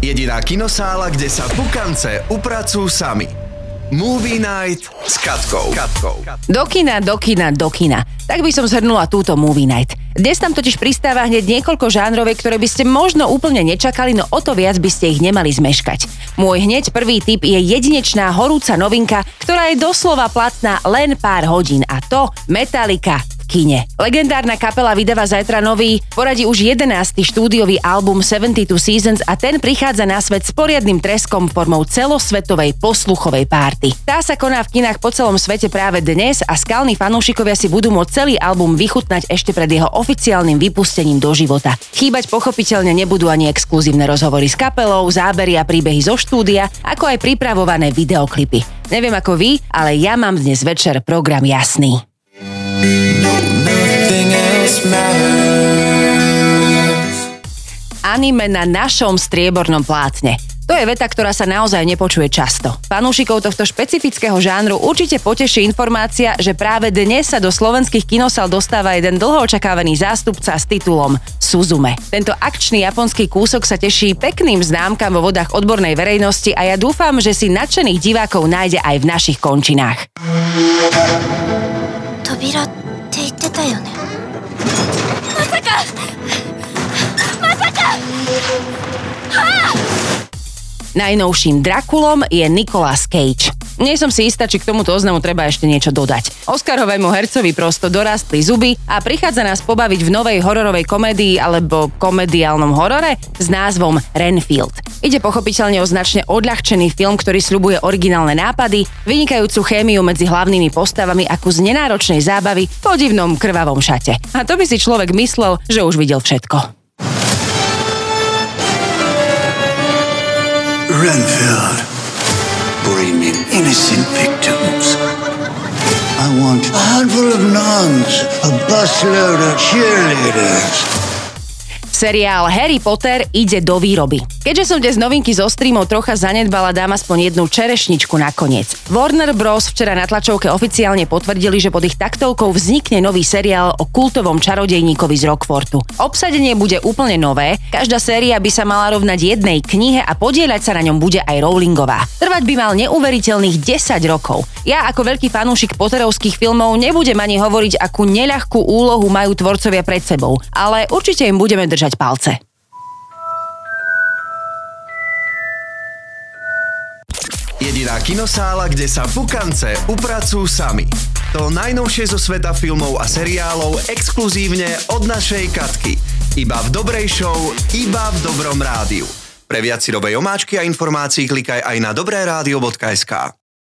Jediná kinosála, kde sa pukance upracujú sami. Movie Night s Katkou. Katkou. Do kina, do kina, do kina. Tak by som zhrnula túto Movie Night. Dnes tam totiž pristáva hneď niekoľko žánrové, ktoré by ste možno úplne nečakali, no o to viac by ste ich nemali zmeškať. Môj hneď prvý tip je jedinečná horúca novinka, ktorá je doslova platná len pár hodín a to Metallica kine. Legendárna kapela vydáva zajtra nový, poradí už 11. štúdiový album 72 Seasons a ten prichádza na svet s poriadnym treskom formou celosvetovej posluchovej párty. Tá sa koná v kinách po celom svete práve dnes a skalní fanúšikovia si budú môcť celý album vychutnať ešte pred jeho oficiálnym vypustením do života. Chýbať pochopiteľne nebudú ani exkluzívne rozhovory s kapelou, zábery a príbehy zo štúdia, ako aj pripravované videoklipy. Neviem ako vy, ale ja mám dnes večer program jasný. Anime na našom striebornom plátne. To je veta, ktorá sa naozaj nepočuje často. Panúšikov tohto špecifického žánru určite poteší informácia, že práve dnes sa do slovenských kinosal dostáva jeden dlho očakávaný zástupca s titulom Suzume. Tento akčný japonský kúsok sa teší pekným známkam vo vodách odbornej verejnosti a ja dúfam, že si nadšených divákov nájde aj v našich končinách. 扉って言ってたよねまさかまさかはあ Najnovším Drakulom je Nicolas Cage. Nie som si istá, či k tomuto oznamu treba ešte niečo dodať. Oscarovému hercovi prosto dorastli zuby a prichádza nás pobaviť v novej hororovej komédii alebo komediálnom horore s názvom Renfield. Ide pochopiteľne o značne odľahčený film, ktorý sľubuje originálne nápady, vynikajúcu chémiu medzi hlavnými postavami a kus nenáročnej zábavy po divnom krvavom šate. A to by si človek myslel, že už videl všetko. Renfield, in innocent victims. I want a handful of nuns, a busload of cheerleaders. Seriál Harry Potter ide do výroby. Keďže som dnes novinky zo streamov trocha zanedbala, dám aspoň jednu čerešničku nakoniec. Warner Bros. včera na tlačovke oficiálne potvrdili, že pod ich taktovkou vznikne nový seriál o kultovom čarodejníkovi z Rockfortu. Obsadenie bude úplne nové, každá séria by sa mala rovnať jednej knihe a podieľať sa na ňom bude aj Rowlingová. Trvať by mal neuveriteľných 10 rokov. Ja ako veľký fanúšik Potterovských filmov nebudem ani hovoriť, akú neľahkú úlohu majú tvorcovia pred sebou, ale určite im budeme držať držať palce. Jediná kinosála, kde sa pukance upracujú sami. To najnovšie zo sveta filmov a seriálov exkluzívne od našej Katky. Iba v dobrej show, iba v dobrom rádiu. Pre viac si omáčky a informácií klikaj aj na dobré rádio.sk.